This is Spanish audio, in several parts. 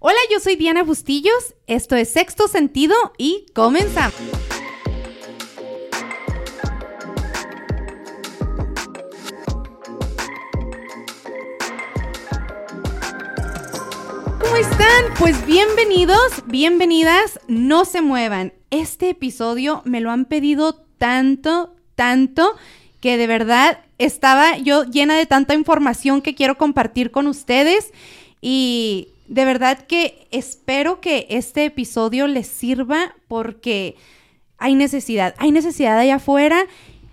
Hola, yo soy Diana Bustillos, esto es Sexto Sentido y comenzamos. ¿Cómo están? Pues bienvenidos, bienvenidas, no se muevan. Este episodio me lo han pedido tanto, tanto, que de verdad estaba yo llena de tanta información que quiero compartir con ustedes y de verdad que espero que este episodio les sirva porque hay necesidad, hay necesidad allá afuera.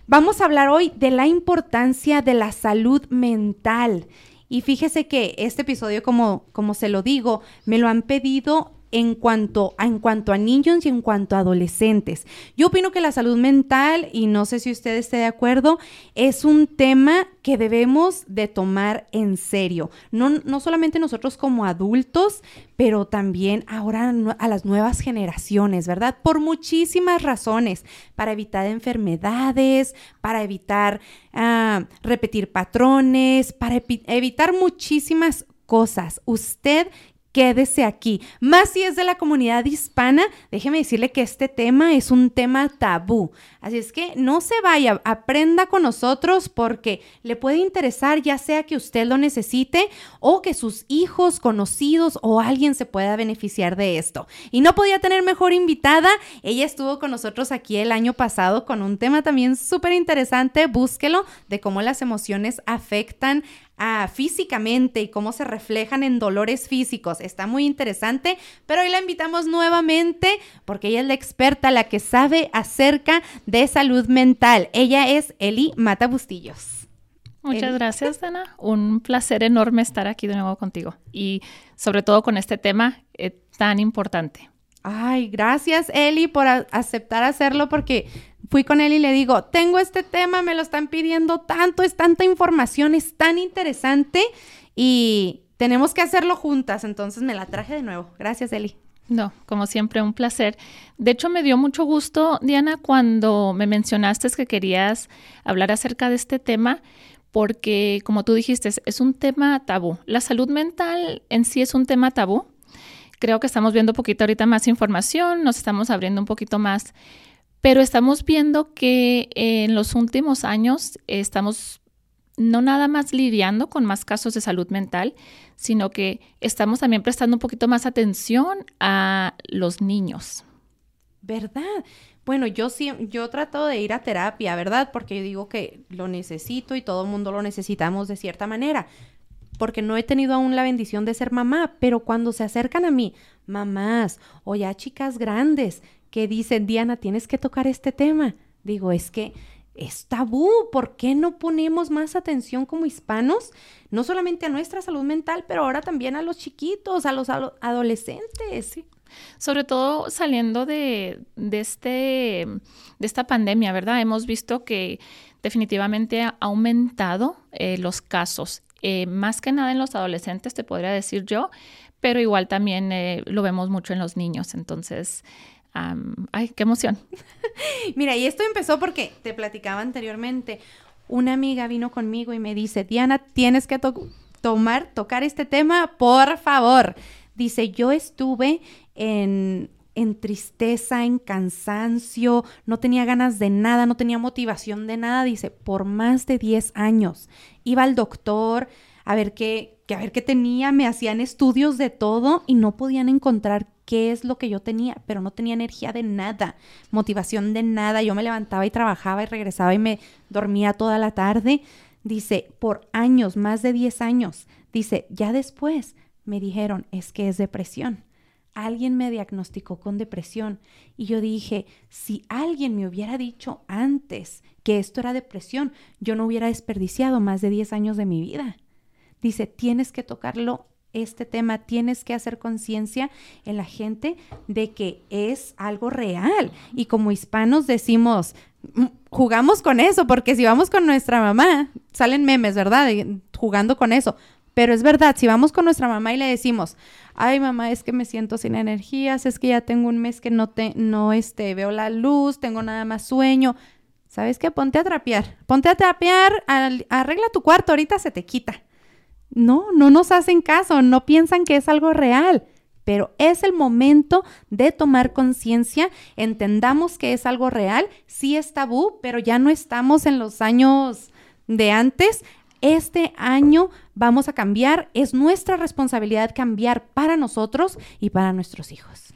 Vamos a hablar hoy de la importancia de la salud mental. Y fíjese que este episodio, como, como se lo digo, me lo han pedido en cuanto, a, en cuanto a niños y en cuanto a adolescentes. Yo opino que la salud mental, y no sé si usted esté de acuerdo, es un tema que debemos de tomar en serio. No, no solamente nosotros como adultos, pero también ahora a las nuevas generaciones, ¿verdad? Por muchísimas razones, para evitar enfermedades, para evitar ah, repetir patrones, para evitar muchísimas cosas. Usted quédese aquí. Más si es de la comunidad hispana, déjeme decirle que este tema es un tema tabú. Así es que no se vaya, aprenda con nosotros porque le puede interesar ya sea que usted lo necesite o que sus hijos, conocidos o alguien se pueda beneficiar de esto. Y no podía tener mejor invitada. Ella estuvo con nosotros aquí el año pasado con un tema también súper interesante. Búsquelo de cómo las emociones afectan físicamente y cómo se reflejan en dolores físicos. Está muy interesante, pero hoy la invitamos nuevamente porque ella es la experta, la que sabe acerca de salud mental. Ella es Eli Mata Bustillos. Muchas gracias, Dana. Un placer enorme estar aquí de nuevo contigo y sobre todo con este tema eh, tan importante. Ay, gracias Eli por aceptar hacerlo porque fui con él y le digo, tengo este tema, me lo están pidiendo tanto, es tanta información, es tan interesante y tenemos que hacerlo juntas, entonces me la traje de nuevo. Gracias Eli. No, como siempre, un placer. De hecho, me dio mucho gusto, Diana, cuando me mencionaste que querías hablar acerca de este tema, porque, como tú dijiste, es un tema tabú. La salud mental en sí es un tema tabú creo que estamos viendo un poquito ahorita más información, nos estamos abriendo un poquito más, pero estamos viendo que en los últimos años estamos no nada más lidiando con más casos de salud mental, sino que estamos también prestando un poquito más atención a los niños. ¿Verdad? Bueno, yo sí, yo trato de ir a terapia, ¿verdad? Porque yo digo que lo necesito y todo el mundo lo necesitamos de cierta manera porque no he tenido aún la bendición de ser mamá, pero cuando se acercan a mí, mamás o ya chicas grandes que dicen, Diana, tienes que tocar este tema, digo, es que es tabú, ¿por qué no ponemos más atención como hispanos? No solamente a nuestra salud mental, pero ahora también a los chiquitos, a los adolescentes. Sobre todo saliendo de, de, este, de esta pandemia, ¿verdad? Hemos visto que definitivamente ha aumentado eh, los casos eh, más que nada en los adolescentes, te podría decir yo, pero igual también eh, lo vemos mucho en los niños. Entonces, ay, qué emoción. Mira, y esto empezó porque te platicaba anteriormente. Una amiga vino conmigo y me dice, Diana, tienes que tomar, tocar este tema, por favor. Dice, yo estuve en en tristeza, en cansancio, no tenía ganas de nada, no tenía motivación de nada, dice, por más de 10 años. Iba al doctor a ver qué, a ver qué tenía, me hacían estudios de todo y no podían encontrar qué es lo que yo tenía, pero no tenía energía de nada, motivación de nada. Yo me levantaba y trabajaba y regresaba y me dormía toda la tarde. Dice, por años, más de 10 años. Dice, ya después me dijeron, es que es depresión alguien me diagnosticó con depresión y yo dije, si alguien me hubiera dicho antes que esto era depresión, yo no hubiera desperdiciado más de 10 años de mi vida. Dice, tienes que tocarlo este tema, tienes que hacer conciencia en la gente de que es algo real. Y como hispanos decimos, mm, jugamos con eso, porque si vamos con nuestra mamá, salen memes, ¿verdad? jugando con eso. Pero es verdad, si vamos con nuestra mamá y le decimos, ay mamá, es que me siento sin energías, es que ya tengo un mes que no te, no este, veo la luz, tengo nada más sueño. ¿Sabes qué? Ponte a trapear. Ponte a trapear, arregla tu cuarto, ahorita se te quita. No, no nos hacen caso, no piensan que es algo real. pero es el momento de tomar conciencia, entendamos que es algo real, sí es tabú, pero ya no estamos en los años de antes. Este año vamos a cambiar, es nuestra responsabilidad cambiar para nosotros y para nuestros hijos.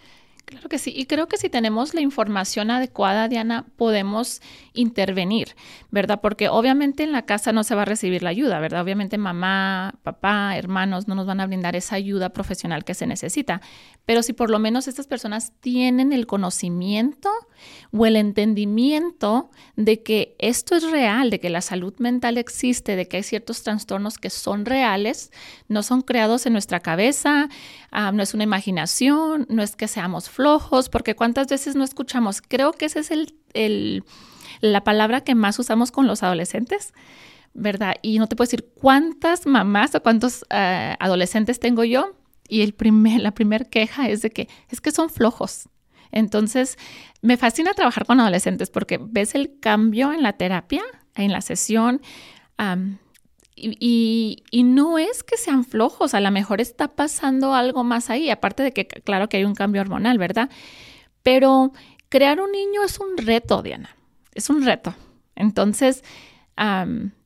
Claro que sí, y creo que si tenemos la información adecuada, Diana, podemos intervenir, ¿verdad? Porque obviamente en la casa no se va a recibir la ayuda, ¿verdad? Obviamente mamá, papá, hermanos no nos van a brindar esa ayuda profesional que se necesita, pero si por lo menos estas personas tienen el conocimiento o el entendimiento de que esto es real, de que la salud mental existe, de que hay ciertos trastornos que son reales, no son creados en nuestra cabeza, ah, no es una imaginación, no es que seamos flojos, porque cuántas veces no escuchamos. Creo que esa es el, la palabra que más usamos con los adolescentes. ¿verdad? Y no te puedo decir cuántas mamás o cuántos eh, adolescentes tengo yo. Y el primer, la primera queja es de que es que son flojos. Entonces, me fascina trabajar con adolescentes porque ves el cambio en la terapia, en la sesión. Y, no es que sean flojos, a lo mejor está pasando algo más ahí, aparte de que, claro que hay un cambio hormonal, ¿verdad? Pero crear un niño es un reto, Diana, es un reto. Entonces,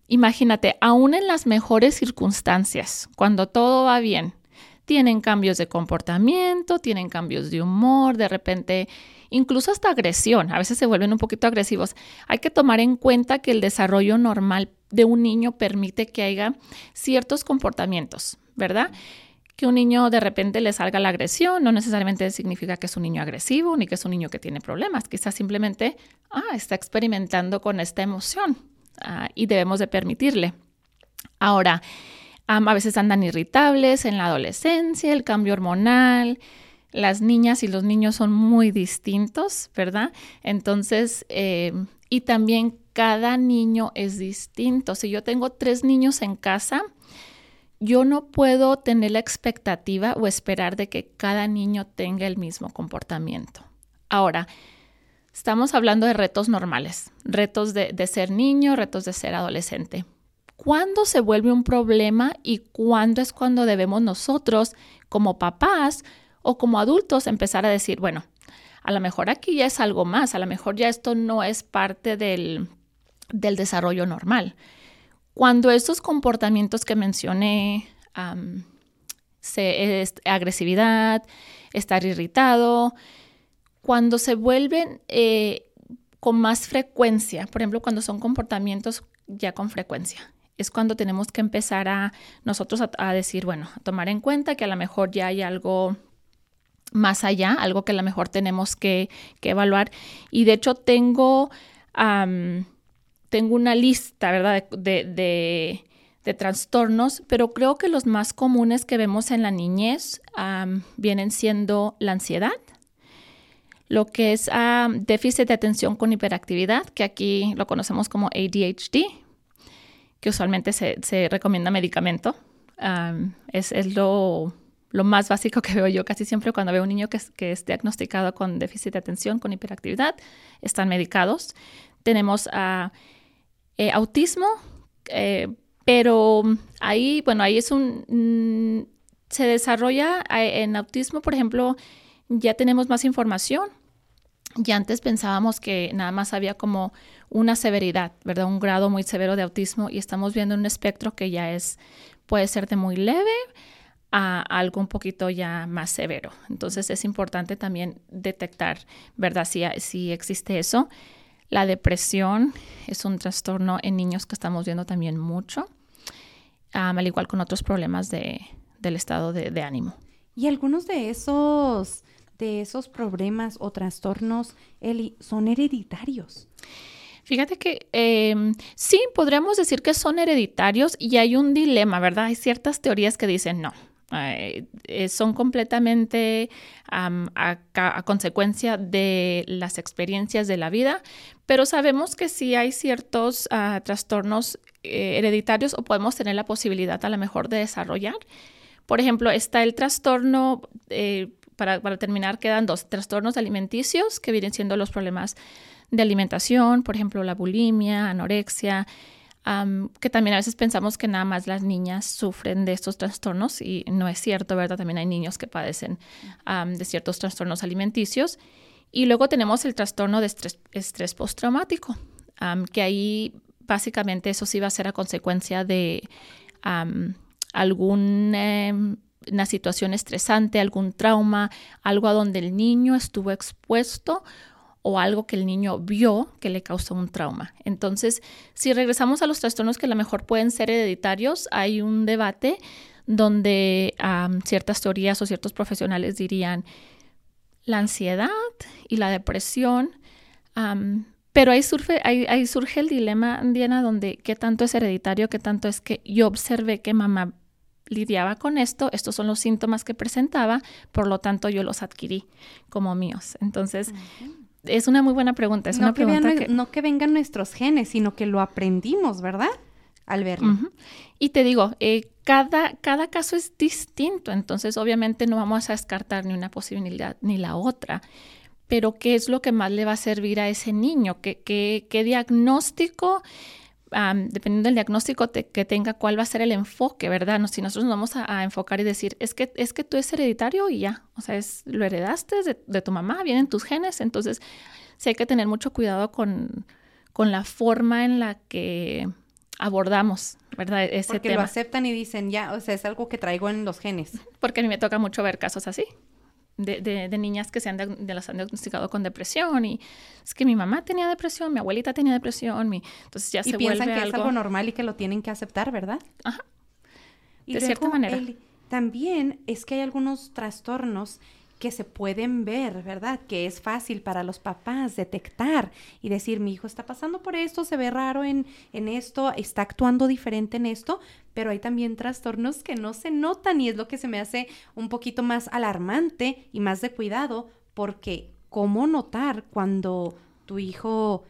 imagínate, aún en las mejores circunstancias, cuando todo va bien, tienen cambios de comportamiento, tienen cambios de humor, de repente incluso hasta agresión, a veces se vuelven un poquito agresivos. Hay que tomar en cuenta que el desarrollo normal de un niño permite que haya ciertos comportamientos, ¿verdad? Que un niño de repente le salga la agresión no necesariamente significa que es un niño agresivo ni que es un niño que tiene problemas, quizás simplemente ah, está experimentando con esta emoción ah, y debemos de permitirle. Ahora, a veces andan irritables en la adolescencia, el cambio hormonal. Las niñas y los niños son muy distintos, ¿verdad? Entonces, eh, y también cada niño es distinto. Si yo tengo tres niños en casa, yo no puedo tener la expectativa o esperar de que cada niño tenga el mismo comportamiento. Ahora, estamos hablando de retos normales, retos de, de ser niño, retos de ser adolescente cuándo se vuelve un problema y cuándo es cuando debemos nosotros, como papás o como adultos, empezar a decir, bueno, a lo mejor aquí ya es algo más, a lo mejor ya esto no es parte del, desarrollo normal. Cuando estos comportamientos que mencioné, se, agresividad, estar irritado, cuando se vuelven eh, con más frecuencia, por ejemplo, cuando son comportamientos ya con frecuencia, es cuando tenemos que empezar a nosotros a, decir, bueno, a tomar en cuenta que a lo mejor ya hay algo más allá, algo que a lo mejor tenemos que, evaluar. Y de hecho tengo, tengo una lista, ¿verdad?, de, trastornos, pero creo que los más comunes que vemos en la niñez vienen siendo la ansiedad, lo que es déficit de atención con hiperactividad, que aquí lo conocemos como ADHD, que usualmente se, recomienda medicamento. es, lo, más básico que veo yo casi siempre cuando veo un niño que es, que es diagnosticado con déficit de atención, con hiperactividad, están medicados. Tenemos eh, autismo, eh, pero ahí, bueno, ahí es un... Mm, se desarrolla eh, en autismo, por ejemplo, ya tenemos más información. Y antes pensábamos que nada más había como una severidad, ¿verdad? Un grado muy severo de autismo y estamos viendo un espectro que ya es, puede ser de muy leve a algo un poquito ya más severo. Entonces es importante también detectar, ¿verdad? Si, si existe eso. La depresión es un trastorno en niños que estamos viendo también mucho, al igual con otros problemas de, del estado de, de ánimo. Y algunos de esos, de esos problemas o trastornos, Eli, son hereditarios. Fíjate que em, sí, podríamos decir que son hereditarios y hay un dilema, ¿verdad? Hay ciertas teorías que dicen no. Eh, son completamente a, consecuencia de las experiencias de la vida, pero sabemos que sí hay ciertos ah, trastornos eh, hereditarios o podemos tener la posibilidad a lo mejor de desarrollar. Por ejemplo, está el trastorno, eh, para, para terminar, quedan dos trastornos alimenticios que vienen siendo los problemas de alimentación, por ejemplo, la bulimia, anorexia, que también a veces pensamos que nada más las niñas sufren de estos trastornos y no es cierto, ¿verdad? También hay niños que padecen de ciertos trastornos alimenticios. Y luego tenemos el trastorno de estrés, estrés postraumático, que ahí básicamente eso sí va a ser a consecuencia de alguna situación estresante, algún trauma, algo a donde el niño estuvo expuesto o algo que el niño vio que le causó un trauma. Entonces, si regresamos a los trastornos que a lo mejor pueden ser hereditarios, hay un debate donde ciertas teorías o ciertos profesionales dirían la ansiedad y la depresión, pero ahí surge, ahí surge el dilema, Diana, donde qué tanto es hereditario, qué tanto es que yo observé que mamá lidiaba con esto, estos son los síntomas que presentaba, por lo tanto yo los adquirí como míos. Entonces, es una muy buena pregunta. Es no una que pregunta que... No que vengan nuestros genes, sino que lo aprendimos, ¿verdad? Al verlo. Y te digo, eh, cada, cada caso es distinto, entonces obviamente no vamos a descartar ni una posibilidad ni la otra. Pero ¿qué es lo que más le va a servir a ese niño? ¿Qué, qué, qué diagnóstico? Dependiendo del diagnóstico que tenga, cuál va a ser el enfoque, ¿verdad? No, si nosotros nos vamos a, enfocar y decir, es que, es que tú es hereditario y ya, o sea, es, lo heredaste de, tu mamá, vienen tus genes, entonces sí hay que tener mucho cuidado con, con la forma en la que abordamos, ¿verdad? Ese Porque lo aceptan y dicen, ya, o sea, es algo que traigo en los genes. Porque a mí me toca mucho ver casos así de, de, niñas que se han, de las han diagnosticado con depresión y es que mi mamá tenía depresión, mi abuelita tenía depresión, mi, entonces ya se piensan vuelve que es algo normal y que lo tienen que aceptar, ¿verdad? Ajá. de cierta manera. también es que hay algunos trastornos que se pueden ver, ¿verdad? Que es fácil para los papás detectar y decir, mi hijo está pasando por esto, se ve raro en, en esto, está actuando diferente en esto, pero hay también trastornos que no se notan y es lo que se me hace un poquito más alarmante y más de cuidado, porque ¿cómo notar cuando tu hijo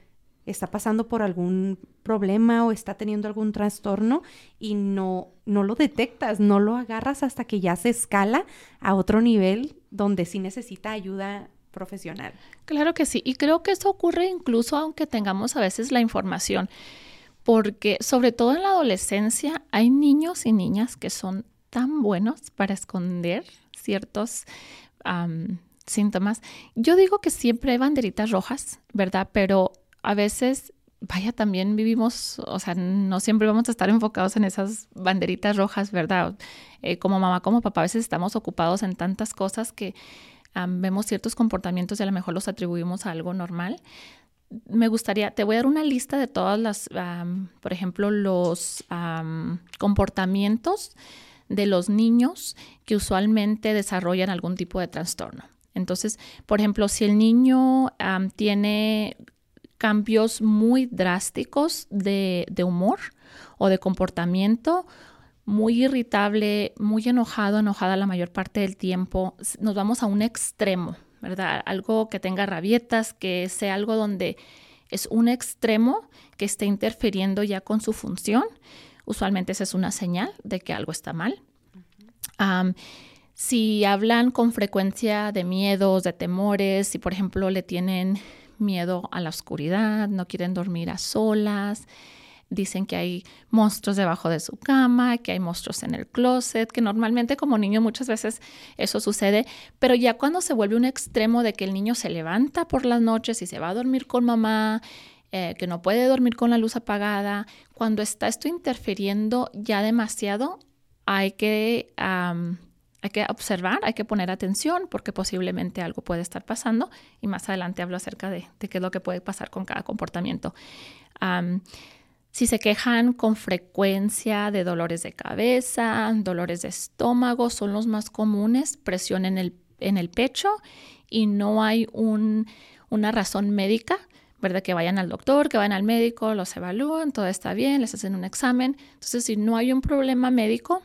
está pasando por algún problema o está teniendo algún trastorno y no, no lo detectas, no lo agarras hasta que ya se escala a otro nivel donde sí necesita ayuda profesional. Claro que sí, y creo que eso ocurre incluso aunque tengamos a veces la información, porque sobre todo en la adolescencia hay niños y niñas que son tan buenos para esconder ciertos síntomas. Yo digo que siempre hay banderitas rojas, ¿verdad? Pero a veces, vaya, también vivimos, o sea, no siempre vamos a estar enfocados en esas banderitas rojas, ¿verdad? Eh, como mamá, como papá, a veces estamos ocupados en tantas cosas que vemos ciertos comportamientos y a lo mejor los atribuimos a algo normal. Me gustaría, te voy a dar una lista de todas las, por ejemplo, los comportamientos de los niños que usualmente desarrollan algún tipo de trastorno. Entonces, por ejemplo, si el niño tiene cambios muy drásticos de, humor o de comportamiento, muy irritable, muy enojado, enojada la mayor parte del tiempo, nos vamos a un extremo, ¿verdad? Algo que tenga rabietas, que sea algo donde es un extremo que esté interfiriendo ya con su función. Usualmente esa es una señal de que algo está mal. si hablan con frecuencia de miedos, de temores, si por ejemplo le tienen miedo a la oscuridad, no quieren dormir a solas, dicen que hay monstruos debajo de su cama, que hay monstruos en el closet, que normalmente como niño muchas veces eso sucede, pero ya cuando se vuelve un extremo de que el niño se levanta por las noches y se va a dormir con mamá, eh, que no puede dormir con la luz apagada, cuando está esto interfiriendo ya demasiado, hay que hay que observar, hay que poner atención porque posiblemente algo puede estar pasando y más adelante hablo acerca de, qué es lo que puede pasar con cada comportamiento. si se quejan con frecuencia de dolores de cabeza, dolores de estómago, son los más comunes, presión en el, pecho y no hay una razón médica, ¿verdad? Que vayan al doctor, que vayan al médico, los evalúan, todo está bien, les hacen un examen. Entonces, si no hay un problema médico,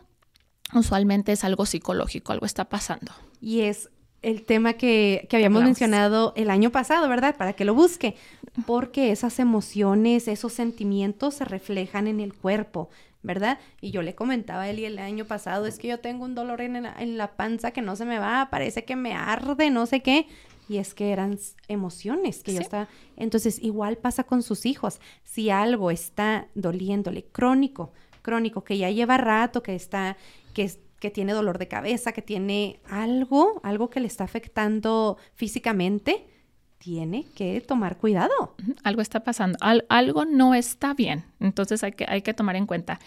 usualmente es algo psicológico, algo está pasando. Y es el tema que, habíamos mencionado el año pasado, ¿verdad? Para que lo busque, porque esas emociones, esos sentimientos se reflejan en el cuerpo, ¿verdad? Y yo le comentaba a él el año pasado, es que yo tengo un dolor en la, en la panza que no se me va, parece que me arde, no sé qué, y es que eran emociones que yo estaba. Entonces, igual pasa con sus hijos. Si algo está doliéndole crónico, crónico, que ya lleva rato, que está, que, que tiene dolor de cabeza, que tiene algo, algo que le está afectando físicamente, tiene que tomar cuidado. Algo está pasando, algo no está bien. Entonces hay que, hay que tomar en cuenta.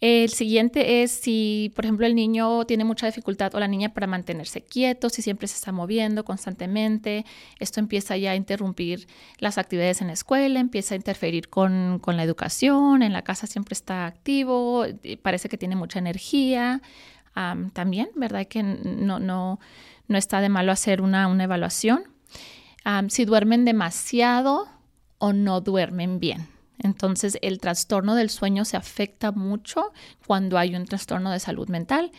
El siguiente es si, por ejemplo, el niño tiene mucha dificultad o la niña para mantenerse quieto, si siempre se está moviendo constantemente, esto empieza ya a interrumpir las actividades en la escuela, empieza a interferir con, la educación, en la casa siempre está activo, parece que tiene mucha energía. también, ¿verdad? Que no, no, no está de malo hacer una, una evaluación. si duermen demasiado o no duermen bien. Entonces, el trastorno del sueño se afecta mucho cuando hay un trastorno de salud mental.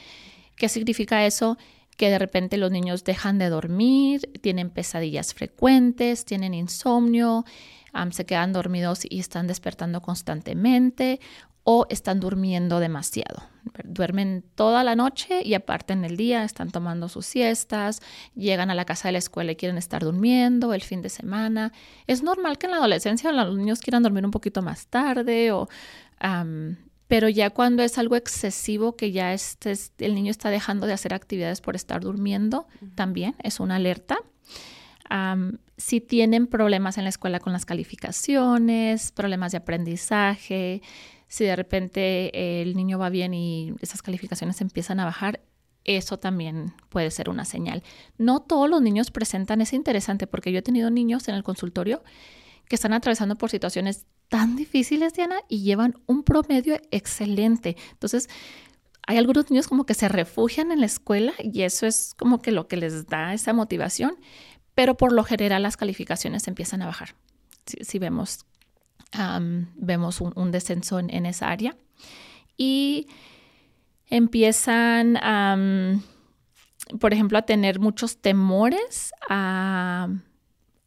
¿Qué significa eso? Que de repente los niños dejan de dormir, tienen pesadillas frecuentes, tienen insomnio, se quedan dormidos y están despertando constantemente o están durmiendo demasiado. Duermen toda la noche y aparte en el día están tomando sus siestas, llegan a la casa de la escuela y quieren estar durmiendo el fin de semana. Es normal que en la adolescencia los niños quieran dormir un poquito más tarde o... pero ya cuando es algo excesivo, que ya este, el niño está dejando de hacer actividades por estar durmiendo, también es una alerta. si tienen problemas en la escuela con las calificaciones, problemas de aprendizaje, si de repente el niño va bien y esas calificaciones empiezan a bajar, eso también puede ser una señal. No todos los niños presentan, es interesante porque yo he tenido niños en el consultorio que están atravesando por situaciones tan difíciles, Diana, y llevan un promedio excelente. Entonces, hay algunos niños como que se refugian en la escuela y eso es como que lo que les da esa motivación, pero por lo general las calificaciones empiezan a bajar. Si, vemos vemos un, descenso en, esa área. Y empiezan, por ejemplo, a tener muchos temores a,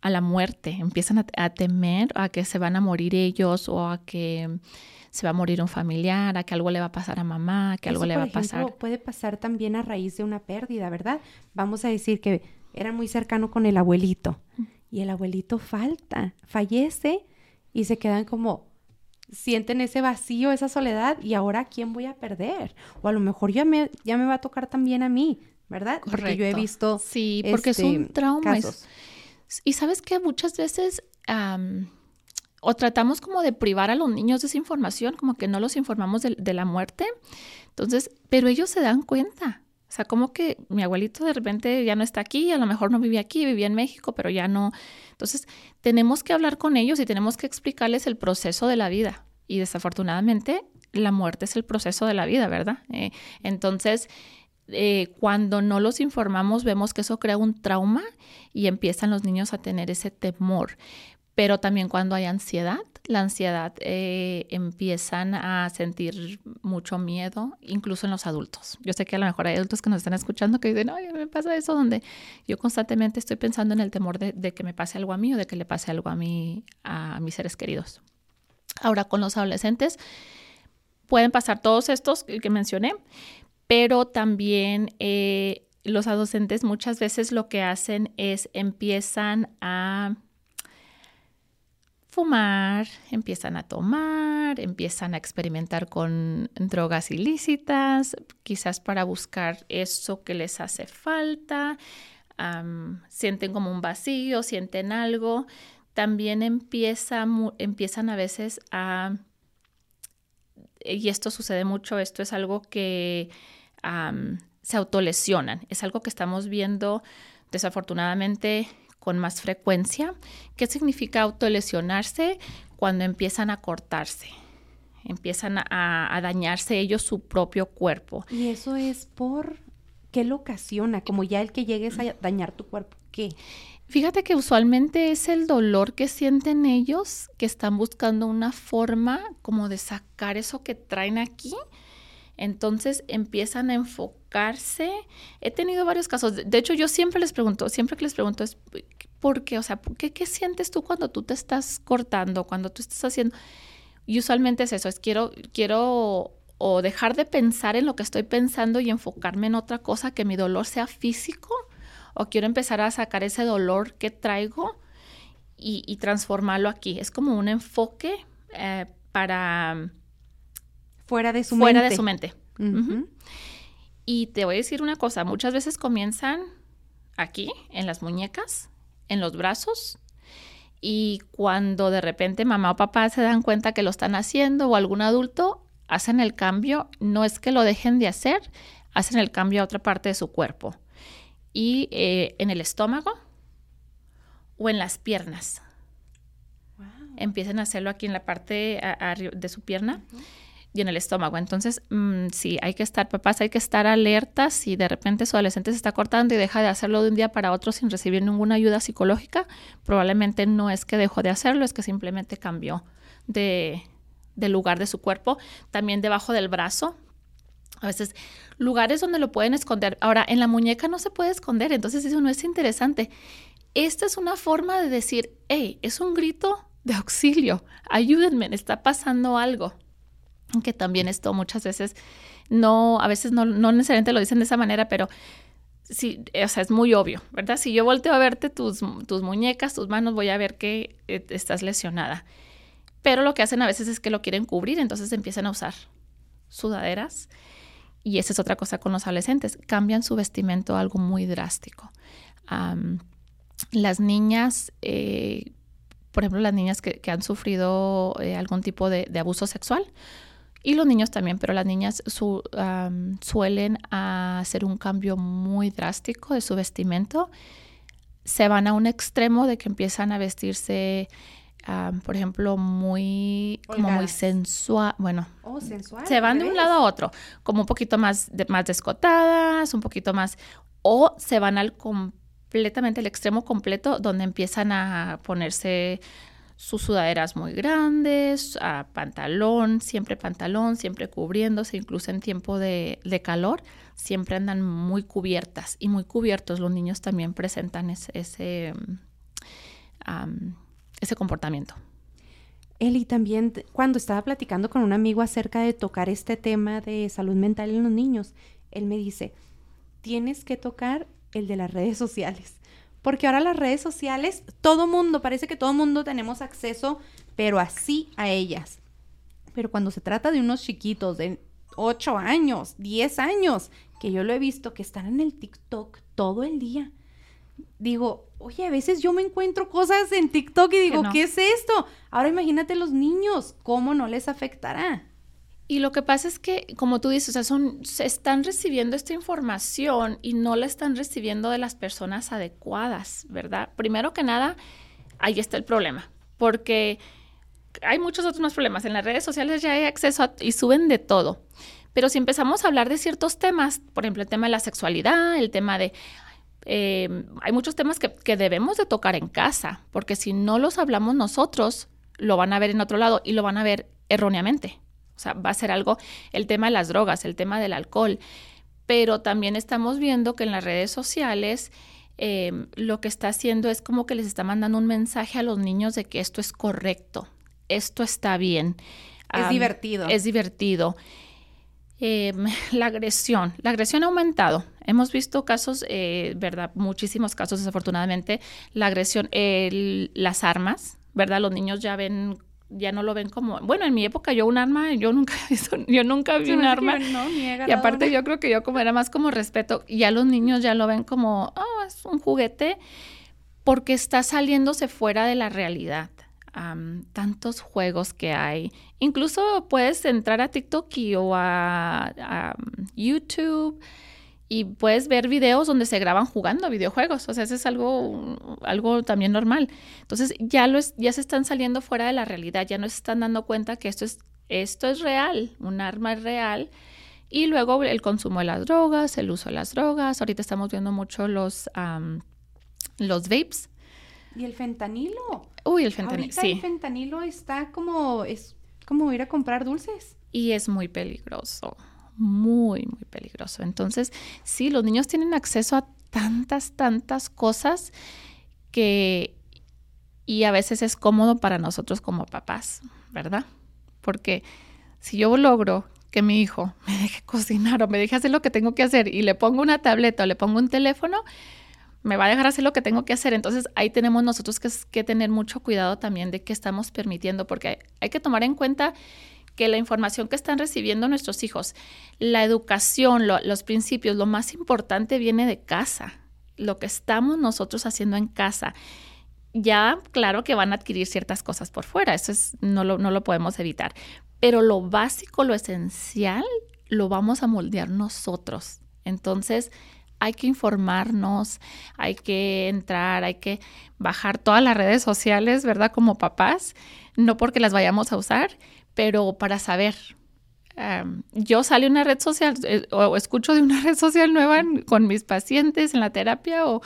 la muerte. Empiezan a, temer a que se van a morir ellos o a que se va a morir un familiar, a que algo le va a pasar a mamá, que algo le va a pasar. Puede pasar también a raíz de una pérdida, ¿verdad? Vamos a decir que era muy cercano con el abuelito y el abuelito falta, fallece y se quedan como, sienten ese vacío, esa soledad y ahora quién voy a perder? O a lo mejor ya me, ya me va a tocar también a mí, ¿verdad? Porque yo he visto... Sí, porque es un este, trauma. y sabes que muchas veces... o tratamos como de privar a los niños de esa información, como que no los informamos de, de la muerte. Entonces, pero ellos se dan cuenta. O sea, como que mi abuelito de repente ya no está aquí, a lo mejor no vivía aquí, vivía en México, pero ya no. Entonces, tenemos que hablar con ellos y tenemos que explicarles el proceso de la vida. Y desafortunadamente, la muerte es el proceso de la vida, ¿verdad? Eh, entonces, eh, cuando no los informamos, vemos que eso crea un trauma y empiezan los niños a tener ese temor pero también cuando hay ansiedad, la ansiedad eh, empiezan a sentir mucho miedo, incluso en los adultos. Yo sé que a lo mejor hay adultos que nos están escuchando que dicen, oye, me pasa eso, donde yo constantemente estoy pensando en el temor de, que me pase algo a mí o de que le pase algo a mí, a mis seres queridos. Ahora, con los adolescentes pueden pasar todos estos que mencioné, pero también eh, los adolescentes muchas veces lo que hacen es empiezan a fumar, empiezan a tomar, empiezan a experimentar con drogas ilícitas, quizás para buscar eso que les hace falta, sienten como un vacío, sienten algo. También empieza, empiezan a veces a, y esto sucede mucho, esto es algo que se autolesionan, es algo que estamos viendo desafortunadamente con más frecuencia. ¿Qué significa autolesionarse? Cuando empiezan a cortarse, empiezan a, dañarse ellos su propio cuerpo. Y eso es por qué lo ocasiona, como ya el que llegues a dañar tu cuerpo, ¿qué? Fíjate que usualmente es el dolor que sienten ellos, que están buscando una forma como de sacar eso que traen aquí. Entonces empiezan a enfocarse. He tenido varios casos. De hecho, yo siempre les pregunto, siempre les pregunto es, ¿por qué? O sea, ¿qué, qué sientes tú cuando tú te estás cortando, cuando tú estás haciendo? Y usualmente es eso, es quiero, quiero o dejar de pensar en lo que estoy pensando y enfocarme en otra cosa, que mi dolor sea físico o quiero empezar a sacar ese dolor que traigo y, transformarlo aquí. Es como un enfoque eh, para... Fuera de su fuera de su mente. Y te voy a decir una cosa, muchas veces comienzan aquí, en las muñecas, en los brazos, y cuando de repente mamá o papá se dan cuenta que lo están haciendo o algún adulto, hacen el cambio, no es que lo dejen de hacer, hacen el cambio a otra parte de su cuerpo. Y eh, en el estómago o en las piernas. Empiecen a hacerlo aquí en la parte de su pierna y en el estómago. Entonces, mm, sí, hay que estar, papás, hay que estar alertas si de repente su adolescente se está cortando y deja de hacerlo de un día para otro sin recibir ninguna ayuda psicológica. Probablemente no es que dejó de hacerlo, es que simplemente cambió de, lugar de su cuerpo. También debajo del brazo, a veces lugares donde lo pueden esconder. Ahora, en la muñeca no se puede esconder, entonces eso no es interesante. Esta es una forma de decir, hey, es un grito de auxilio, ayúdenme, está pasando algo que también esto muchas veces no, a veces no, necesariamente lo dicen de esa manera, pero sí, o sea, es muy obvio, ¿verdad? Si yo volteo a verte tus, tus muñecas, tus manos, voy a ver que eh, estás lesionada. Pero lo que hacen a veces es que lo quieren cubrir, entonces empiezan a usar sudaderas. Y esa es otra cosa con los adolescentes, cambian su vestimento algo muy drástico. las niñas, eh, por ejemplo, las niñas que, han sufrido eh, algún tipo de abuso sexual, y los niños también, pero las niñas suelen hacer un cambio muy drástico de su vestimento. Se van a un extremo de que empiezan a vestirse, por ejemplo, muy, como muy sensual. Bueno, oh, sensual, se van de un lado a otro, como un poquito más, más descotadas, un poquito más, o se van al completamente el extremo completo donde empiezan a ponerse sus sudaderas muy grandes, pantalón, siempre pantalón, siempre cubriéndose, incluso en tiempo de, calor, siempre andan muy cubiertas y muy cubiertos. Los niños también presentan ese, ese, ese comportamiento. Eli, también cuando estaba platicando con un amigo acerca de tocar este tema de salud mental en los niños, él me dice, tienes que tocar el de las redes sociales porque ahora las redes sociales, todo mundo, parece que todo mundo tenemos acceso, pero así a ellas. Pero cuando se trata de unos chiquitos de 8 años, 10 años, que yo lo he visto que están en el TikTok todo el día. Digo, oye, a veces yo me encuentro cosas en TikTok y digo, ¿qué es esto? Ahora imagínate los niños, ¿cómo no les afectará? Y lo que pasa es que, como tú dices, o sea, se están recibiendo esta información y no la están recibiendo de las personas adecuadas, ¿verdad? Primero que nada, ahí está el problema, porque hay muchos otros más problemas. En las redes sociales ya hay acceso y suben de todo. Pero si empezamos a hablar de ciertos temas, por ejemplo, el tema de la sexualidad, el tema de... Eh, hay muchos temas que, que debemos de tocar en casa, porque si no los hablamos nosotros, lo van a ver en otro lado y lo van a ver erróneamente. O sea, va a ser algo, el tema de las drogas, el tema del alcohol. Pero también estamos viendo que en las redes sociales em, lo que está haciendo es como que les está mandando un mensaje a los niños de que esto es correcto, esto está bien. Es divertido. Es divertido. Em, la agresión, la agresión ha aumentado. Hemos visto casos, eh, ¿verdad? Muchísimos casos, desafortunadamente. La agresión, las armas, ¿verdad? Los niños ya ven ya no lo ven como, bueno, en mi época yo un arma, yo nunca, yo nunca vi un arma. y aparte yo creo que yo como era más como respeto, ya los niños ya lo ven como, oh, es un juguete, porque está saliéndose fuera de la realidad. tantos juegos que hay. Incluso puedes entrar a TikTok o a YouTube y puedes ver videos donde se graban jugando videojuegos, o sea, eso es algo, algo también normal. Entonces ya, lo ya se están saliendo fuera de la realidad, ya no se están dando cuenta que esto es, esto es real, un arma es real. Y luego el consumo de las drogas, el uso de las drogas, ahorita estamos viendo mucho los, los vapes. ¿Y el fentanilo? Uy, el fentanilo, sí. El fentanilo está como, es como ir a comprar dulces. Y es muy peligroso muy, muy peligroso. Entonces, sí, los niños tienen acceso a tantas, tantas cosas que, y a veces es cómodo para nosotros como papás, ¿verdad? Porque si yo logro que mi hijo me deje cocinar o me deje hacer lo que tengo que hacer y le pongo una tableta o le pongo un teléfono, me va a dejar hacer lo que tengo que hacer. Entonces ahí tenemos nosotros que, que tener mucho cuidado también de qué estamos permitiendo, porque hay, que tomar en cuenta que la información que están recibiendo nuestros hijos, la educación, los principios, lo más importante viene de casa, lo que estamos nosotros haciendo en casa. Ya, claro que van a adquirir ciertas cosas por fuera, eso es, no, lo, no lo podemos evitar, pero lo básico, lo esencial, lo vamos a moldear nosotros. Entonces, hay que informarnos, hay que entrar, hay que bajar todas las redes sociales, ¿verdad? Como papás, no porque las vayamos a usar, pero para saber. yo salí una red social eh, o escucho de una red social nueva con mis pacientes en la terapia o,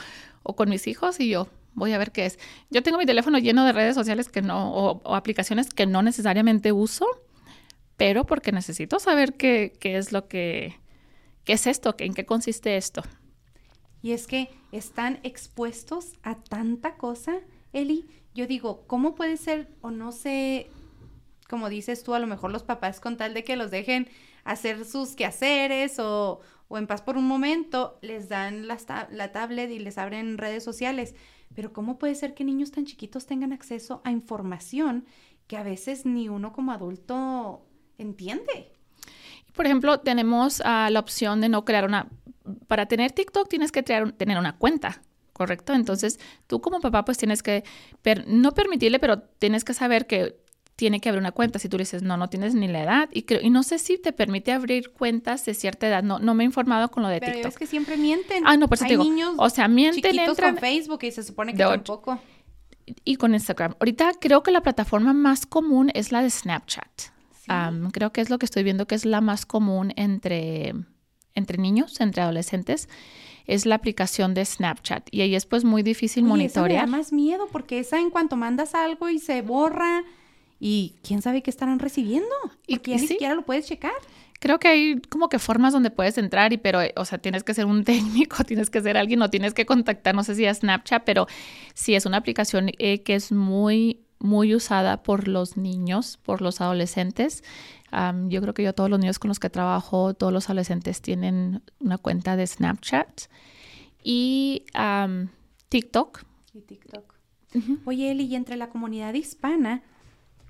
con mis hijos y yo voy a ver qué es. Yo tengo mi teléfono lleno de redes sociales que no, o, aplicaciones que no necesariamente uso, pero porque necesito saber qué, es lo que, es esto, en qué consiste esto. Y es que están expuestos a tanta cosa, Eli. Yo digo, ¿cómo puede ser, o no sé, como dices tú, a lo mejor los papás con tal de que los dejen hacer sus quehaceres o, o en paz por un momento, les dan la, la tablet y les abren redes sociales. Pero ¿cómo puede ser que niños tan chiquitos tengan acceso a información que a veces ni uno como adulto entiende? Por ejemplo, tenemos ah, la opción de no crear una para tener TikTok tienes que tener una cuenta, ¿correcto? Entonces, tú como papá pues tienes que, no permitirle, pero tienes que saber que tiene que haber una cuenta. Si tú le dices, no, no tienes ni la edad. Y, creo, y no sé si te permite abrir cuentas de cierta edad. No, no me he informado con lo de TikTok. Pero es que siempre mienten. Ah, no, pues te digo. Niños o sea, mienten, entran. con Facebook y se supone que tampoco. Y con Instagram. Ahorita creo que la plataforma más común es la de Snapchat. creo que es lo que estoy viendo que es la más común entre entre niños, entre adolescentes, es la aplicación de Snapchat. Y ahí es pues muy difícil monitorear. Me da más miedo porque esa en cuanto mandas algo y se borra y quién sabe qué estarán recibiendo. Porque y, ya ni siquiera lo puedes checar. Creo que hay como que formas donde puedes entrar y pero, o sea, tienes que ser un técnico, tienes que ser alguien o tienes que contactar, no sé si a Snapchat, pero sí es una aplicación eh, que es muy, muy usada por los niños, por los adolescentes yo creo que yo todos los niños con los que trabajo, todos los adolescentes tienen una cuenta de Snapchat y TikTok. Y TikTok. Oye, Eli, y entre la comunidad hispana,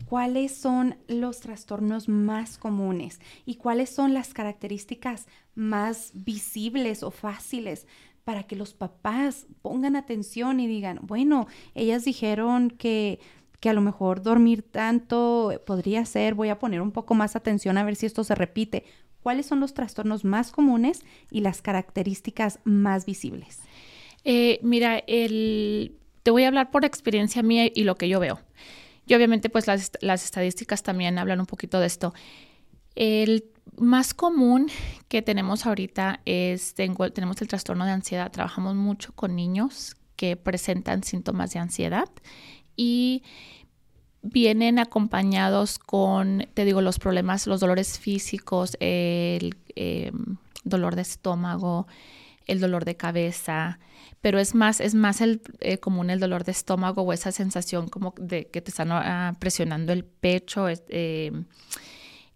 ¿cuáles son los trastornos más comunes y cuáles son las características más visibles o fáciles para que los papás pongan atención y digan, bueno, ellas dijeron que que a lo mejor dormir tanto podría ser, voy a poner un poco más atención a ver si esto se repite. ¿Cuáles son los trastornos más comunes y las características más visibles? Eh, mira, el, te voy a hablar por experiencia mía y lo que yo veo. Y obviamente pues las, estadísticas también hablan un poquito de esto. El más común que tenemos ahorita es, tenemos el trastorno de ansiedad. Trabajamos mucho con niños que presentan síntomas de ansiedad y vienen acompañados con, te digo, los problemas, los dolores físicos, el em, dolor de estómago, el dolor de cabeza, pero es más, es más el, eh, común el dolor de estómago o esa sensación como de que te están ah, presionando el pecho. Em,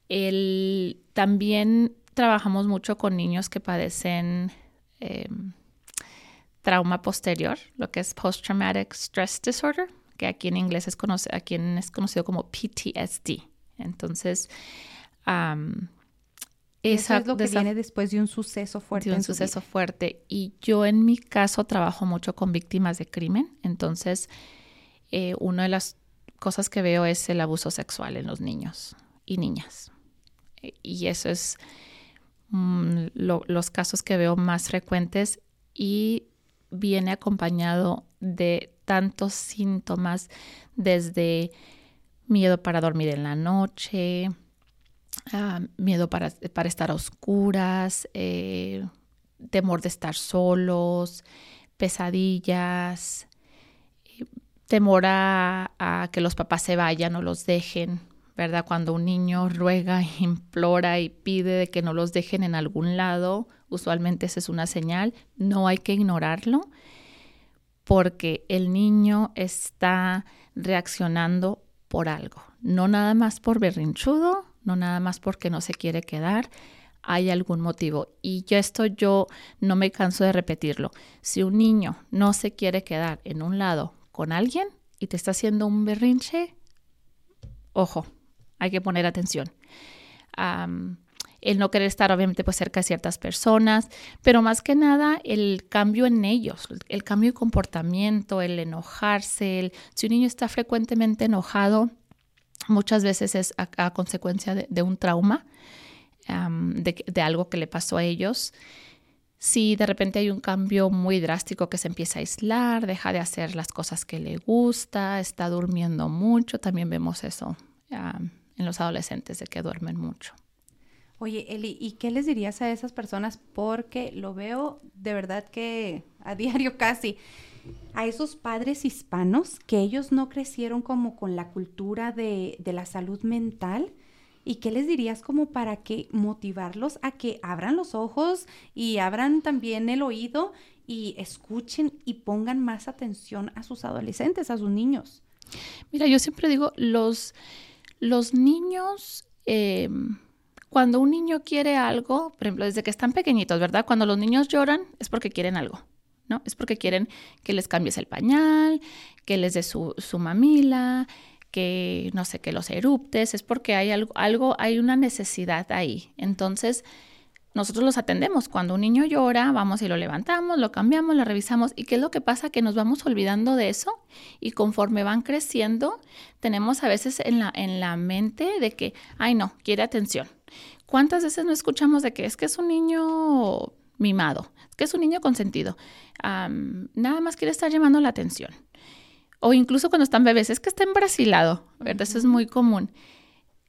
el, también trabajamos mucho con niños que padecen em, trauma posterior, lo que es Post-Traumatic Stress Disorder que aquí en inglés es, conocido, aquí es conocido como PTSD. Entonces, Eso es lo que viene después de un suceso fuerte. De un suceso fuerte. Y yo en mi caso trabajo mucho con víctimas de crimen. Entonces, eh, una de las cosas que veo es el abuso sexual en los niños y niñas. Y eso es mm, los casos que veo más frecuentes y viene acompañado de tantos síntomas desde miedo para dormir en la noche, ah, miedo para, estar a oscuras, eh, temor de estar solos, pesadillas, temor a, a, que los papás se vayan o los dejen, ¿verdad? Cuando un niño ruega, implora y pide de que no los dejen en algún lado, usualmente esa es una señal, no hay que ignorarlo porque el niño está reaccionando por algo, no nada más por berrinchudo, no nada más porque no se quiere quedar, hay algún motivo. Y yo esto yo no me canso de repetirlo. Si un niño no se quiere quedar en un lado con alguien y te está haciendo un berrinche, ojo, hay que poner atención. el no querer estar obviamente pues cerca de ciertas personas, pero más que nada el cambio en ellos, el cambio de comportamiento, el enojarse, el, si un niño está frecuentemente enojado, muchas veces es a, consecuencia de, un trauma, de, algo que le pasó a ellos. Si de repente hay un cambio muy drástico que se empieza a aislar, deja de hacer las cosas que le gusta, está durmiendo mucho, también vemos eso en los adolescentes, de que duermen mucho. Oye, Eli, ¿y qué les dirías a esas personas? Porque lo veo de verdad que a diario casi. A esos padres hispanos que ellos no crecieron como con la cultura de, de la salud mental. ¿Y qué les dirías como para que motivarlos a que abran los ojos y abran también el oído y escuchen y pongan más atención a sus adolescentes, a sus niños? Mira, yo siempre digo, los, los niños, em, cuando un niño quiere algo, por ejemplo, desde que están pequeñitos, ¿verdad? Cuando los niños lloran es porque quieren algo, ¿no? Es porque quieren que les cambies el pañal, que les dé su, su mamila, que no sé, que los eruptes, es porque hay algo, algo, hay una necesidad ahí. Entonces, nosotros los atendemos. Cuando un niño llora, vamos y lo levantamos, lo cambiamos, lo revisamos. ¿Y qué es lo que pasa? Que nos vamos olvidando de eso y conforme van creciendo, tenemos a veces en la, en la mente de que, ay no, quiere atención. ¿Cuántas veces no escuchamos de que es que es un niño mimado, que es un niño consentido? nada más quiere estar llamando la atención. O incluso cuando están bebés, es que está embrasilado, ¿verdad? Eso es muy común.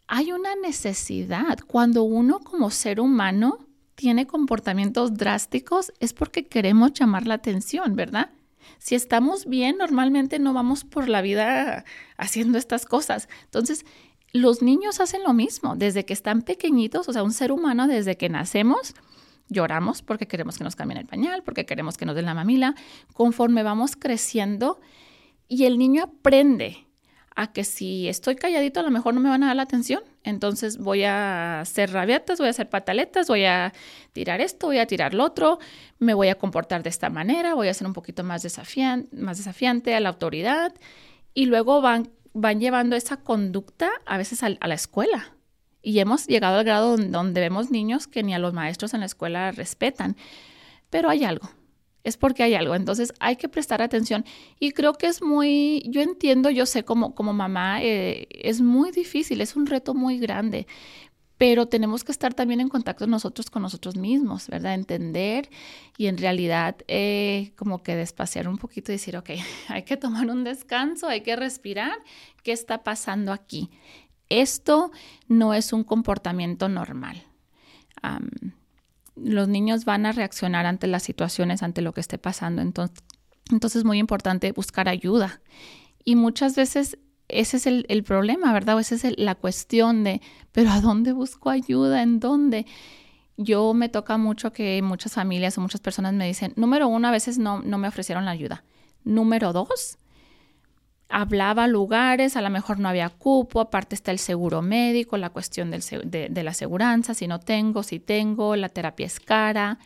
Hay una necesidad. Cuando uno como ser humano tiene comportamientos drásticos es porque queremos llamar la atención, ¿verdad? Si estamos bien, normalmente no vamos por la vida haciendo estas cosas. Entonces, los niños hacen lo mismo. Desde que están pequeñitos, o sea, un ser humano desde que nacemos, lloramos porque queremos que nos cambien el pañal, porque queremos que nos den la mamila. Conforme vamos creciendo y el niño aprende a que si estoy calladito a lo mejor no me van a dar la atención. Entonces voy a hacer rabietas, voy a hacer pataletas, voy a tirar esto, voy a tirar lo otro, me voy a comportar de esta manera, voy a ser un poquito más, desafiante, más desafiante a la autoridad y luego van, van llevando esa conducta a veces a, la escuela. Y hemos llegado al grado donde vemos niños que ni a los maestros en la escuela respetan. Pero hay algo, es porque hay algo. Entonces hay que prestar atención. Y creo que es muy, yo entiendo, yo sé como, como mamá, eh, es muy difícil, es un reto muy grande. Pero tenemos que estar también en contacto nosotros con nosotros mismos, ¿verdad? Entender y en realidad eh, como que despaciar un poquito y decir, ok, hay que tomar un descanso, hay que respirar. ¿Qué está pasando aquí? Esto no es un comportamiento normal los niños van a reaccionar ante las situaciones, ante lo que esté pasando. Entonces, entonces es muy importante buscar ayuda. Y muchas veces ese es el, problema, ¿verdad? O esa es la cuestión de, pero ¿a dónde busco ayuda? ¿En dónde? Yo me toca mucho que muchas familias o muchas personas me dicen, número uno, a veces no, no me ofrecieron la ayuda. Número dos, hablaba lugares, a lo mejor no había cupo, aparte está el seguro médico, la cuestión del, de, la aseguranza, si no tengo, si tengo, la terapia es cara.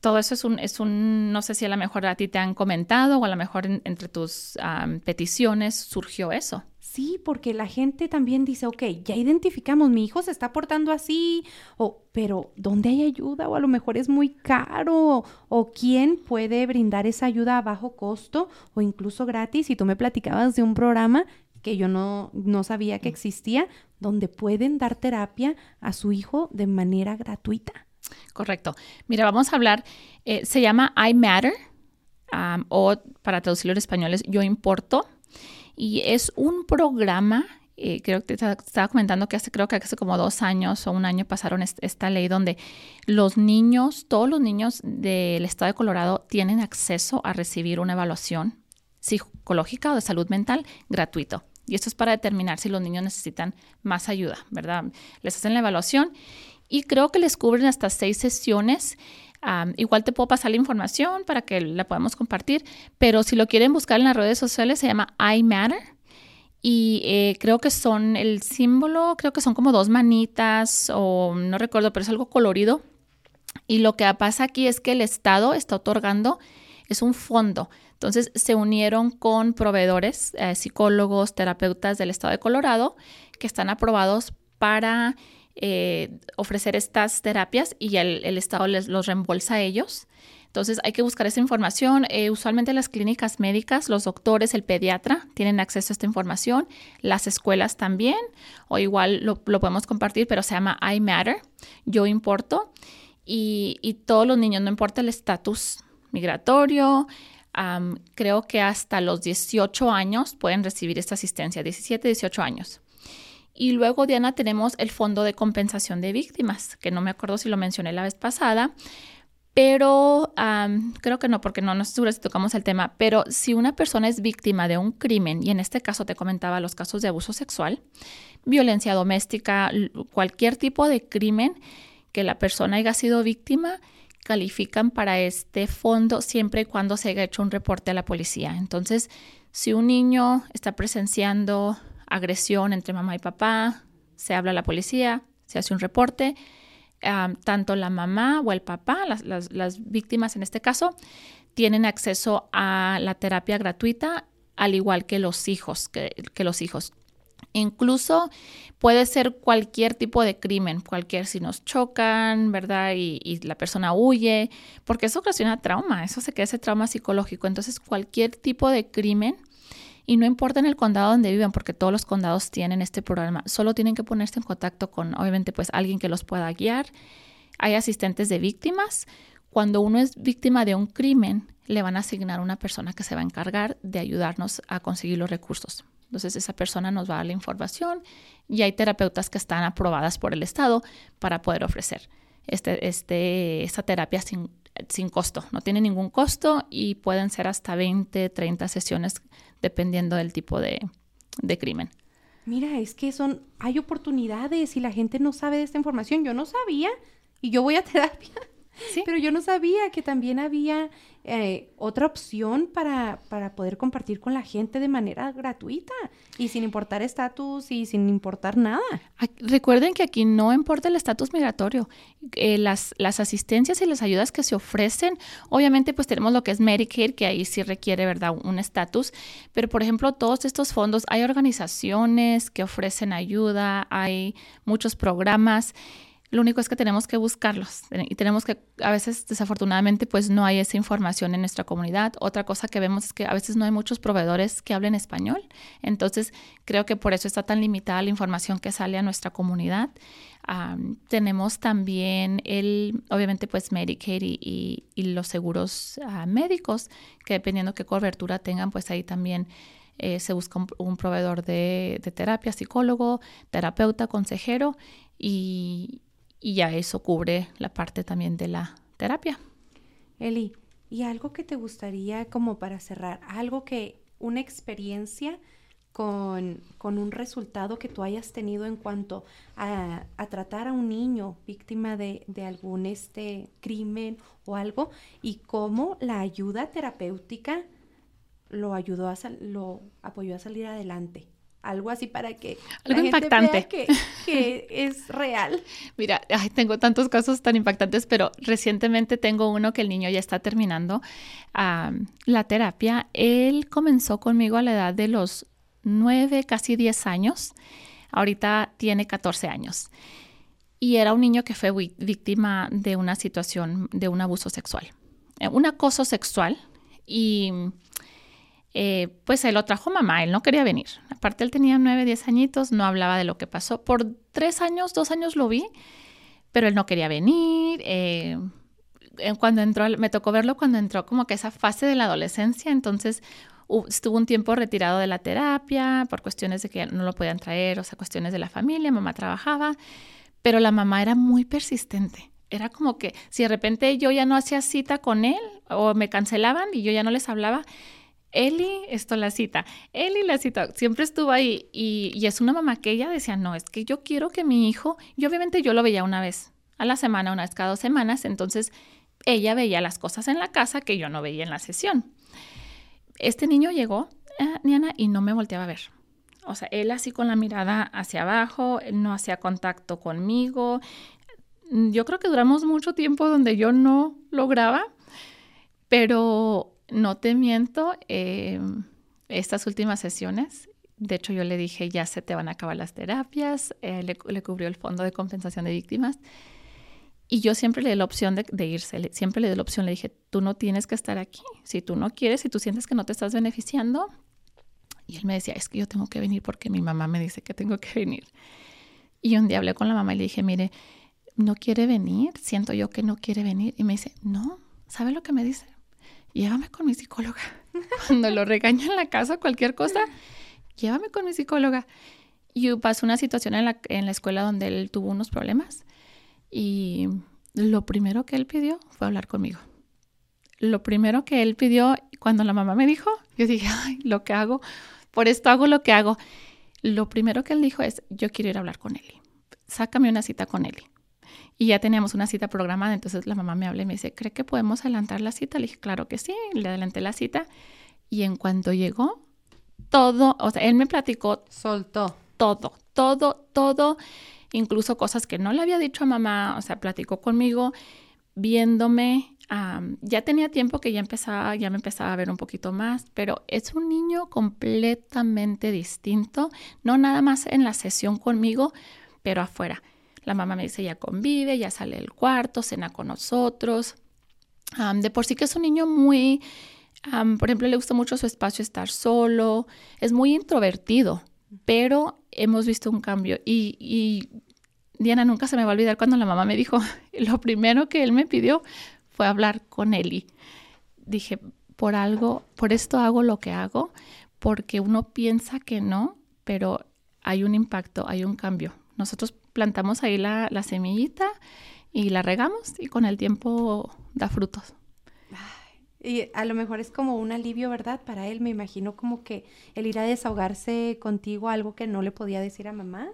Todo eso es un, es un, no sé si a lo mejor a ti te han comentado o a lo mejor entre tus peticiones surgió eso. Sí, porque la gente también dice, ok, ya identificamos, mi hijo se está portando así, o, pero ¿dónde hay ayuda? O a lo mejor es muy caro, o, quién puede brindar esa ayuda a bajo costo o incluso gratis. Y tú me platicabas de un programa que yo no, no sabía que existía, donde pueden dar terapia a su hijo de manera gratuita. Correcto. Mira, vamos a hablar, eh, se llama I Matter, o para traducirlo en español es Yo Importo y es un programa, eh, creo que te estaba comentando que hace, creo que hace como dos años o un año pasaron esta ley donde los niños, todos los niños del estado de Colorado tienen acceso a recibir una evaluación psicológica o de salud mental gratuito. Y esto es para determinar si los niños necesitan más ayuda, ¿verdad? Les hacen la evaluación y creo que les cubren hasta seis sesiones igual te puedo pasar la información para que la podamos compartir, pero si lo quieren buscar en las redes sociales se llama iMatter y eh, creo que son el símbolo, creo que son como dos manitas o no recuerdo, pero es algo colorido. Y lo que pasa aquí es que el Estado está otorgando, es un fondo. Entonces se unieron con proveedores, eh, psicólogos, terapeutas del Estado de Colorado, que están aprobados para eh, ofrecer estas terapias y el, Estado les los reembolsa a ellos. Entonces hay que buscar esa información. Eh, usualmente las clínicas médicas, los doctores, el pediatra tienen acceso a esta información, las escuelas también, o igual lo, podemos compartir, pero se llama I Matter, yo importo, y, todos los niños, no importa el estatus migratorio, creo que hasta los 18 años pueden recibir esta asistencia, 17, 18 años. Y luego, Diana, tenemos el Fondo de Compensación de Víctimas, que no me acuerdo si lo mencioné la vez pasada, pero creo que no, porque no, no estoy segura si tocamos el tema, pero si una persona es víctima de un crimen, y en este caso te comentaba los casos de abuso sexual, violencia doméstica, cualquier tipo de crimen que la persona haya sido víctima, califican para este fondo siempre y cuando se haya hecho un reporte a la policía. Entonces, si un niño está presenciando agresión entre mamá y papá, se habla a la policía, se hace un reporte, tanto la mamá o el papá, las, víctimas en este caso, tienen acceso a la terapia gratuita, al igual que los hijos, que, los hijos. Incluso puede ser cualquier tipo de crimen, cualquier si nos chocan, ¿verdad? Y, y, la persona huye, porque eso ocasiona trauma, eso se queda ese trauma psicológico. Entonces, cualquier tipo de crimen y no importa en el condado donde vivan, porque todos los condados tienen este programa, solo tienen que ponerse en contacto con, obviamente, pues alguien que los pueda guiar. Hay asistentes de víctimas. Cuando uno es víctima de un crimen, le van a asignar una persona que se va a encargar de ayudarnos a conseguir los recursos. Entonces esa persona nos va a dar la información y hay terapeutas que están aprobadas por el Estado para poder ofrecer este, este, esta terapia sin, sin costo. No tiene ningún costo y pueden ser hasta 20, 30 sesiones dependiendo del tipo de, crimen. Mira, es que son, hay oportunidades y la gente no sabe de esta información. Yo no sabía y yo voy a terapia. Pero yo no sabía que también había eh, otra opción para, para, poder compartir con la gente de manera gratuita y sin importar estatus y sin importar nada. Recuerden que aquí no importa el estatus migratorio. Eh, las, las asistencias y las ayudas que se ofrecen, obviamente pues tenemos lo que es Medicare, que ahí sí requiere, ¿verdad?, un estatus. Pero por ejemplo, todos estos fondos, hay organizaciones que ofrecen ayuda, hay muchos programas. Lo único es que tenemos que buscarlos y tenemos que, a veces desafortunadamente, pues no hay esa información en nuestra comunidad. Otra cosa que vemos es que a veces no hay muchos proveedores que hablen español. Entonces, creo que por eso está tan limitada la información que sale a nuestra comunidad. tenemos también el, obviamente, pues Medicaid y, los seguros ah, médicos, que dependiendo qué cobertura tengan, pues ahí también eh, se busca un, proveedor de terapia, psicólogo, terapeuta, consejero y, y ya eso cubre la parte también de la terapia. Eli, ¿y algo que te gustaría como para cerrar? Algo que, una experiencia con, un resultado que tú hayas tenido en cuanto a, tratar a un niño víctima de, algún este crimen o algo y cómo la ayuda terapéutica lo ayudó a lo apoyó a salir adelante algo así para que algo impactante que, es real. Mira, tengo tantos casos tan impactantes, pero recientemente tengo uno que el niño ya está terminando la terapia. Él comenzó conmigo a la edad de los nueve, casi diez años. Ahorita tiene 14 años. Y era un niño que fue víctima de una situación, de un abuso sexual, eh, un acoso sexual. Y eh, pues él lo trajo mamá, él no quería venir. Aparte él tenía nueve, diez añitos, no hablaba de lo que pasó. Por tres años, dos años lo vi, pero él no quería venir. Eh, cuando entró, me tocó verlo cuando entró como que esa fase de la adolescencia, entonces estuvo un tiempo retirado de la terapia por cuestiones de que no lo podían traer, o sea, cuestiones de la familia, mamá trabajaba, pero la mamá era muy persistente. Era como que si de repente yo ya no hacía cita con él o me cancelaban y yo ya no les hablaba, Eli, esto la cita, Eli la cita, siempre estuvo ahí y, es una mamá que ella decía, no, es que yo quiero que mi hijo, y obviamente yo lo veía una vez a la semana, una vez cada dos semanas, entonces ella veía las cosas en la casa que yo no veía en la sesión. Este niño llegó, eh, Niana, y no me volteaba a ver. O sea, él así con la mirada hacia abajo, no hacía contacto conmigo. Yo creo que duramos mucho tiempo donde yo no lograba, pero no te miento, eh, estas últimas sesiones, de hecho yo le dije, ya se te van a acabar las terapias, eh, le, cubrió el fondo de compensación de víctimas. Y yo siempre le di la opción de, de, irse, siempre le di la opción, le dije, tú no tienes que estar aquí, si tú no quieres, si tú sientes que no te estás beneficiando. Y él me decía, es que yo tengo que venir porque mi mamá me dice que tengo que venir. Y un día hablé con la mamá y le dije, mire, no quiere venir, siento yo que no quiere venir. Y me dice, no, ¿sabe lo que me dice? Llévame con mi psicóloga. Cuando lo regaña en la casa, cualquier cosa, llévame con mi psicóloga. Y pasó una situación en la, en la escuela donde él tuvo unos problemas y lo primero que él pidió fue hablar conmigo. Lo primero que él pidió, cuando la mamá me dijo, yo dije, ay, lo que hago, por esto hago lo que hago. Lo primero que él dijo es, yo quiero ir a hablar con Eli. Sácame una cita con Eli. Y ya teníamos una cita programada, entonces la mamá me habla y me dice, ¿cree que podemos adelantar la cita? Le dije, claro que sí, le adelanté la cita. Y en cuanto llegó, todo, o sea, él me platicó. Soltó. Todo, todo, todo, incluso cosas que no le había dicho a mamá, o sea, platicó conmigo, viéndome. ya tenía tiempo que ya empezaba, ya me empezaba a ver un poquito más, pero es un niño completamente distinto, no nada más en la sesión conmigo, pero afuera. La mamá me dice, ya convive, ya sale del cuarto, cena con nosotros. de por sí que es un niño muy, por ejemplo, le gusta mucho su espacio estar solo, es muy introvertido, pero hemos visto un cambio. Y, y Diana nunca se me va a olvidar cuando la mamá me dijo, lo primero que él me pidió fue hablar con Eli. Dije, por algo, por esto hago lo que hago, porque uno piensa que no, pero hay un impacto, hay un cambio. Nosotros plantamos ahí la, semillita y la regamos y con el tiempo da frutos. Y a lo mejor es como un alivio, ¿verdad? Para él, me imagino como que el ir a desahogarse contigo, algo que no le podía decir a mamá.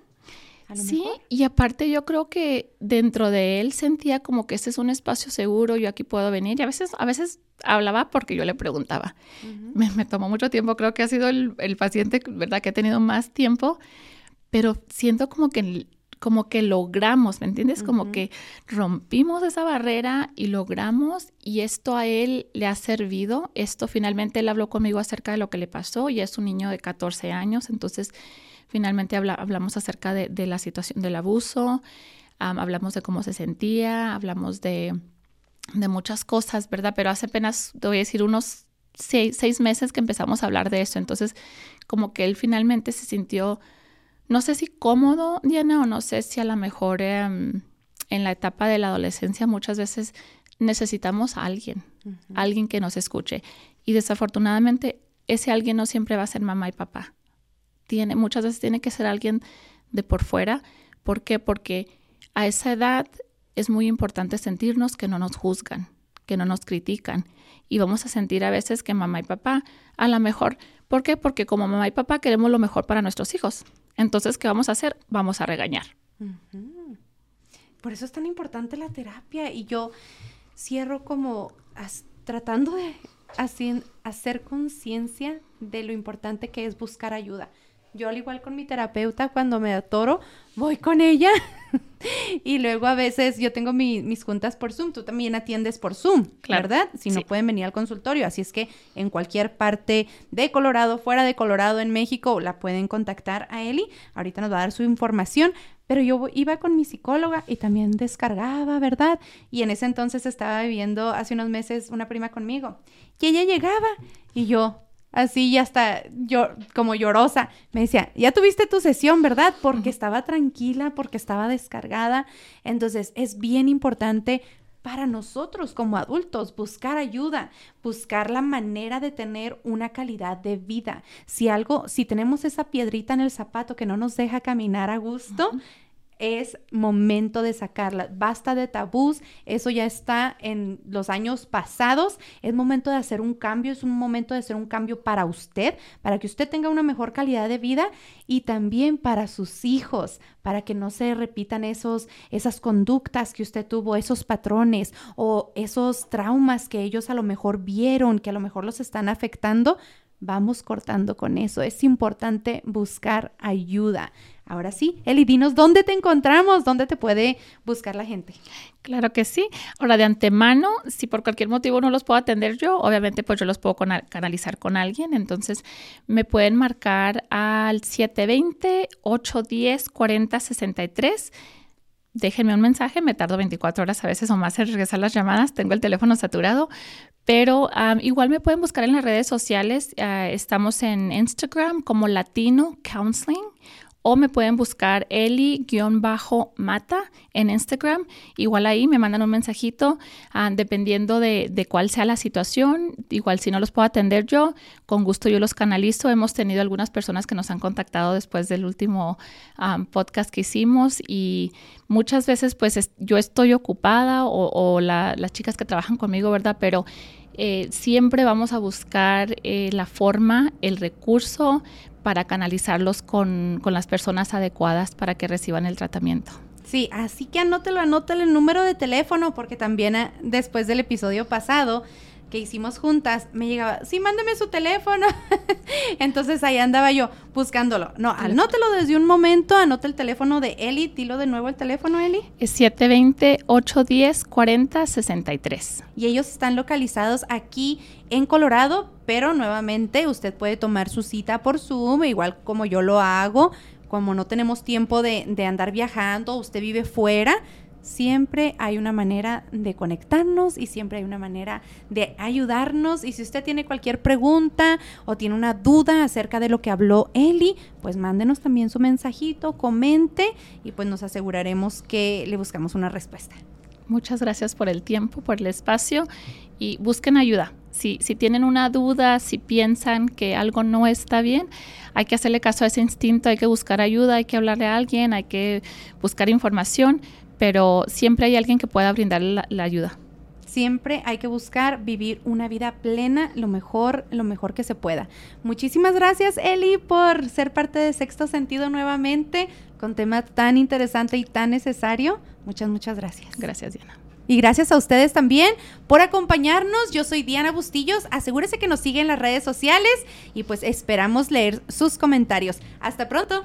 sí, y aparte yo creo que dentro de él sentía como que este es un espacio seguro, yo aquí puedo venir. Y a veces, a veces hablaba porque yo le preguntaba. me, tomó mucho tiempo, creo que ha sido el, el, paciente, ¿verdad? Que ha tenido más tiempo, pero siento como que como que logramos, ¿me entiendes? Como que rompimos esa barrera y logramos y esto a él le ha servido. Esto finalmente él habló conmigo acerca de lo que le pasó y es un niño de 14 años, entonces finalmente hablamos acerca de, la situación del abuso, hablamos de cómo se sentía, hablamos de, muchas cosas, ¿verdad? Pero hace apenas, te voy a decir, unos seis, seis meses que empezamos a hablar de eso, entonces como que él finalmente se sintió no sé si cómodo, Diana, o no sé si a lo mejor em, en la etapa de la adolescencia muchas veces necesitamos a alguien, alguien que nos escuche. Y desafortunadamente ese alguien no siempre va a ser mamá y papá. Tiene, muchas veces tiene que ser alguien de por fuera. ¿Por qué? Porque a esa edad es muy importante sentirnos que no nos juzgan, que no nos critican. Y vamos a sentir a veces que mamá y papá, a lo mejor, ¿por qué? Porque como mamá y papá queremos lo mejor para nuestros hijos. Entonces, ¿qué vamos a hacer? Vamos a regañar. Por eso es tan importante la terapia y yo cierro como tratando de hacer conciencia de lo importante que es buscar ayuda. Yo al igual con mi terapeuta, cuando me atoro, voy con ella. y luego a veces yo tengo mis juntas por Zoom. Tú también atiendes por Zoom, ¿verdad? Si no pueden venir al consultorio. Así es que en cualquier parte de Colorado, fuera de Colorado, en México, la pueden contactar a Eli. Ahorita nos va a dar su información. Pero yo iba con mi psicóloga y también descargaba, ¿verdad? Y en ese entonces estaba viviendo hace unos meses una prima conmigo. Y ella llegaba y yo, así ya hasta yo como llorosa, me decía, ya tuviste tu sesión, ¿verdad? Porque estaba tranquila, porque estaba descargada. Entonces es bien importante para nosotros como adultos buscar ayuda, buscar la manera de tener una calidad de vida. Si algo, si tenemos esa piedrita en el zapato que no nos deja caminar a gusto, es momento de sacarla. Basta de tabús, eso ya está en los años pasados. Es momento de hacer un cambio, es un momento de hacer un cambio para usted, para que usted tenga una mejor calidad de vida y también para sus hijos, para que no se repitan esos, esas conductas que usted tuvo, esos patrones o esos traumas que ellos a lo mejor vieron, que a lo mejor los están afectando vamos cortando con eso. Es importante buscar ayuda. Ahora sí, Eli, dinos dónde te encontramos, dónde te puede buscar la gente. Claro que sí. Ahora, de antemano, si por cualquier motivo no los puedo atender yo, obviamente pues yo los puedo canalizar con alguien. Entonces, me pueden marcar al 720-810-4063 déjenme un mensaje, me tardo 24 horas a veces o más en regresar las llamadas, tengo el teléfono saturado, pero igual me pueden buscar en las redes sociales, ah, estamos en Instagram como Latino Counseling o me pueden buscar Eli-Mata en Instagram. Igual ahí me mandan un mensajito ah, dependiendo de, cuál sea la situación. Igual si no los puedo atender yo, con gusto yo los canalizo. Hemos tenido algunas personas que nos han contactado después del último ah, podcast que hicimos y muchas veces pues yo estoy ocupada o, las chicas que trabajan conmigo, ¿verdad? Pero eh, siempre vamos a buscar eh, la forma, el recurso para canalizarlos con, con, las personas adecuadas para que reciban el tratamiento. Sí, así que anótelo, anótelo el número de teléfono porque también ah, después del episodio pasado que hicimos juntas, me llegaba, sí, mándeme su teléfono. Entonces ahí andaba yo buscándolo. No, anótelo desde un momento, anota el teléfono de Eli, dilo de nuevo el teléfono, Eli. Es 720-810-4063. Y ellos están localizados aquí en Colorado, pero nuevamente usted puede tomar su cita por Zoom, igual como yo lo hago. Como no tenemos tiempo de, de andar viajando, usted vive fuera, siempre hay una manera de conectarnos y siempre hay una manera de ayudarnos. Y si usted tiene cualquier pregunta o tiene una duda acerca de lo que habló Eli, pues mándenos también su mensajito, comente y pues nos aseguraremos que le buscamos una respuesta. Muchas gracias por el tiempo, por el espacio y busquen ayuda. Si, si tienen una duda, si piensan que algo no está bien, hay que hacerle caso a ese instinto, hay que buscar ayuda, hay que hablarle a alguien, hay que buscar información pero siempre hay alguien que pueda brindar la, ayuda. Siempre hay que buscar vivir una vida plena, lo mejor, lo mejor que se pueda. Muchísimas gracias, Eli, por ser parte de Sexto Sentido nuevamente, con tema tan interesante y tan necesario. Muchas, muchas gracias. Gracias, Diana. Y gracias a ustedes también por acompañarnos. Yo soy Diana Bustillos. Asegúrese que nos siguen en las redes sociales y pues esperamos leer sus comentarios. Hasta pronto.